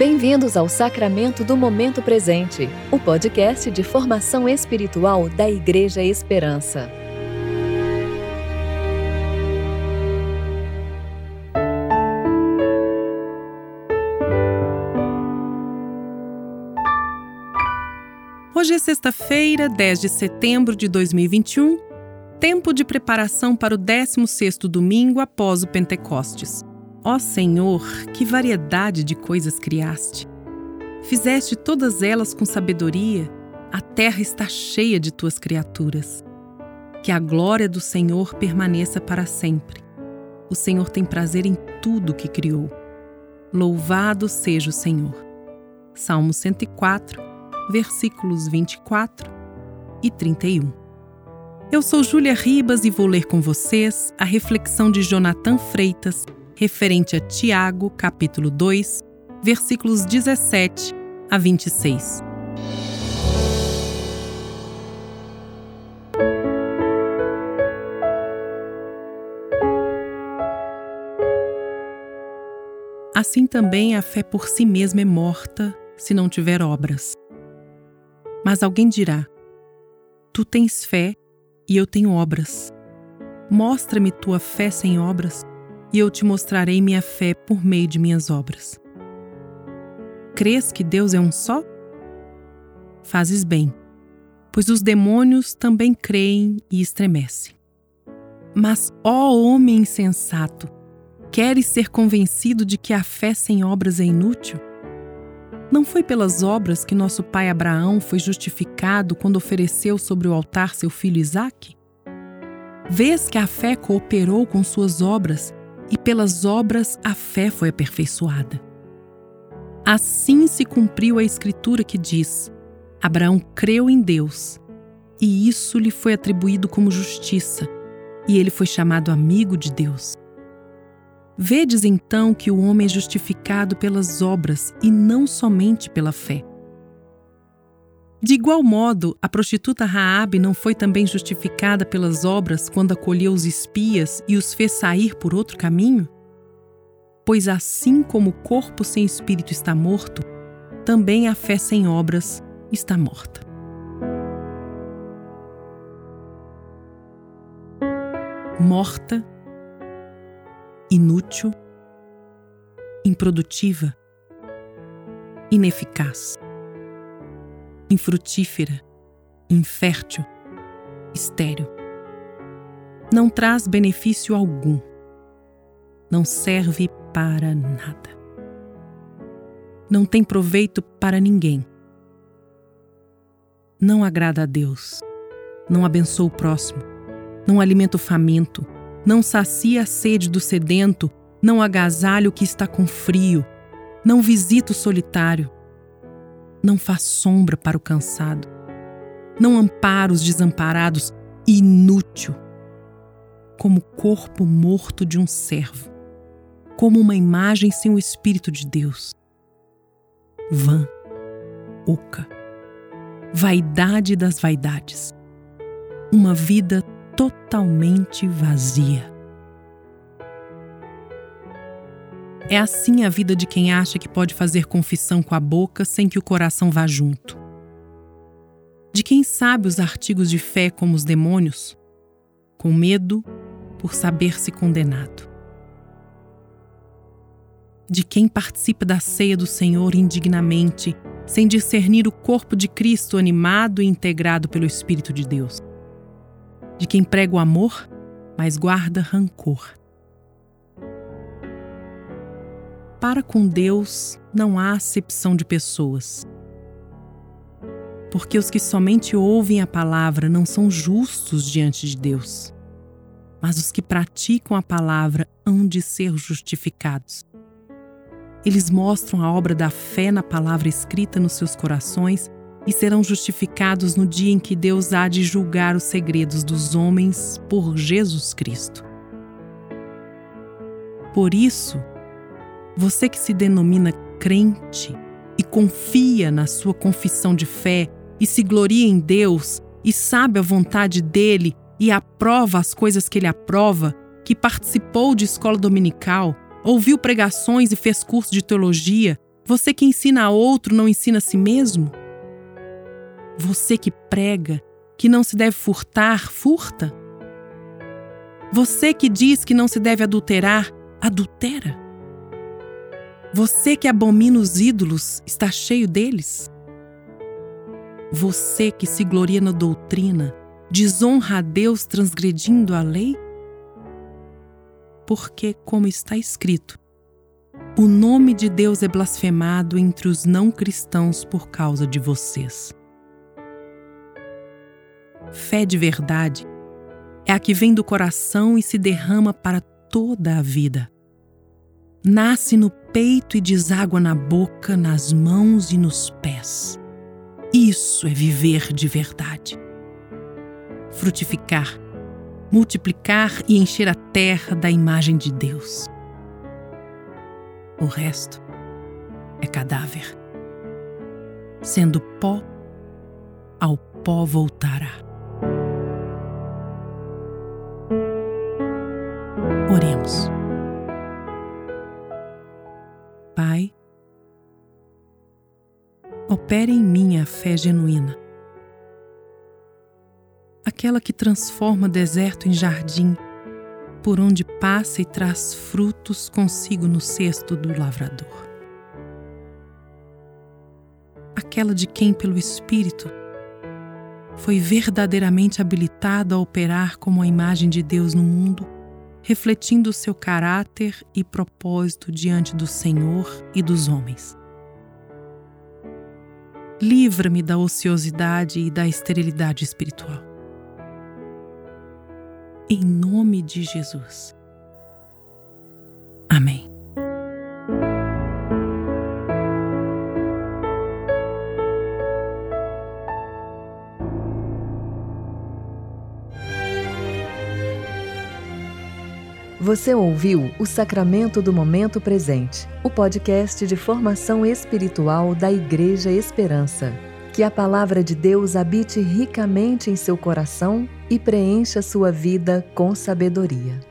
Bem-vindos ao Sacramento do Momento Presente, o podcast de formação espiritual da Igreja Esperança. Hoje é sexta-feira, 10 de setembro de 2021, tempo de preparação para o 16º domingo após o Pentecostes. Ó Senhor, que variedade de coisas criaste! Fizeste todas elas com sabedoria, a terra está cheia de tuas criaturas. Que a glória do Senhor permaneça para sempre. O Senhor tem prazer em tudo que criou. Louvado seja o Senhor. Salmo 104, versículos 24 e 31. Eu sou Júlia Ribas e vou ler com vocês a reflexão de Jonathan Freitas referente a Tiago, capítulo 2, versículos 17 a 26. Assim também a fé por si mesma é morta se não tiver obras. Mas alguém dirá: Tu tens fé e eu tenho obras. Mostra-me tua fé sem obras, e eu te mostrarei minha fé por meio de minhas obras. Crês que Deus é um só? Fazes bem, pois os demônios também creem e estremecem. Mas, ó homem insensato, queres ser convencido de que a fé sem obras é inútil? Não foi pelas obras que nosso pai Abraão foi justificado quando ofereceu sobre o altar seu filho Isaque? Vês que a fé cooperou com suas obras e pelas obras a fé foi aperfeiçoada. Assim se cumpriu a escritura que diz: Abraão creu em Deus, e isso lhe foi atribuído como justiça, e ele foi chamado amigo de Deus. Vedes então que o homem é justificado pelas obras e não somente pela fé. De igual modo, a prostituta Raabe não foi também justificada pelas obras quando acolheu os espias e os fez sair por outro caminho? Pois assim como o corpo sem espírito está morto, também a fé sem obras está morta. Morta inútil, improdutiva, ineficaz, infrutífera, infértil, estéril. Não traz benefício algum. Não serve para nada. Não tem proveito para ninguém. Não agrada a Deus. Não abençoa o próximo. Não alimenta o faminto não sacia a sede do sedento, não agasalha o que está com frio, não visita o solitário, não faz sombra para o cansado, não ampara os desamparados, inútil, como corpo morto de um servo, como uma imagem sem o Espírito de Deus. Vã, oca, vaidade das vaidades, uma vida totalmente vazia. É assim a vida de quem acha que pode fazer confissão com a boca sem que o coração vá junto. De quem sabe os artigos de fé como os demônios, com medo por saber-se condenado. De quem participa da ceia do Senhor indignamente, sem discernir o corpo de Cristo animado e integrado pelo Espírito de Deus de quem prega o amor, mas guarda rancor. Para com Deus não há acepção de pessoas. Porque os que somente ouvem a palavra não são justos diante de Deus, mas os que praticam a palavra hão de ser justificados. Eles mostram a obra da fé na palavra escrita nos seus corações e serão justificados no dia em que Deus há de julgar os segredos dos homens por Jesus Cristo. Por isso, você que se denomina crente e confia na sua confissão de fé e se gloria em Deus e sabe a vontade dele e aprova as coisas que ele aprova, que participou de escola dominical, ouviu pregações e fez curso de teologia, Você que ensina a outro não ensina a si mesmo? Você que prega que não se deve furtar, furta? Você que diz que não se deve adulterar, adultera? Você que abomina os ídolos, está cheio deles? Você que se gloria na doutrina, desonra a Deus transgredindo a lei? Porque, como está escrito, o nome de Deus é blasfemado entre os não cristãos por causa de vocês. Fé de verdade é a que vem do coração e se derrama para toda a vida. Nasce no peito e deságua na boca, nas mãos e nos pés. Isso é viver de verdade. Frutificar, multiplicar e encher a terra da imagem de Deus. O resto é cadáver. Sendo pó, ao pó voltará. Genuína, aquela que transforma deserto em jardim, por onde passa e traz frutos consigo no cesto do lavrador. Aquela de quem, pelo Espírito, foi verdadeiramente habilitado a operar como a imagem de Deus no mundo, refletindo o seu caráter e propósito diante do Senhor e dos homens. Livra-me da ociosidade e da esterilidade espiritual. Em nome de Jesus. Amém. Você ouviu o Sacramento do Momento Presente, o podcast de formação espiritual da Igreja Esperança. Que a palavra de Deus habite ricamente em seu coração e preencha sua vida com sabedoria.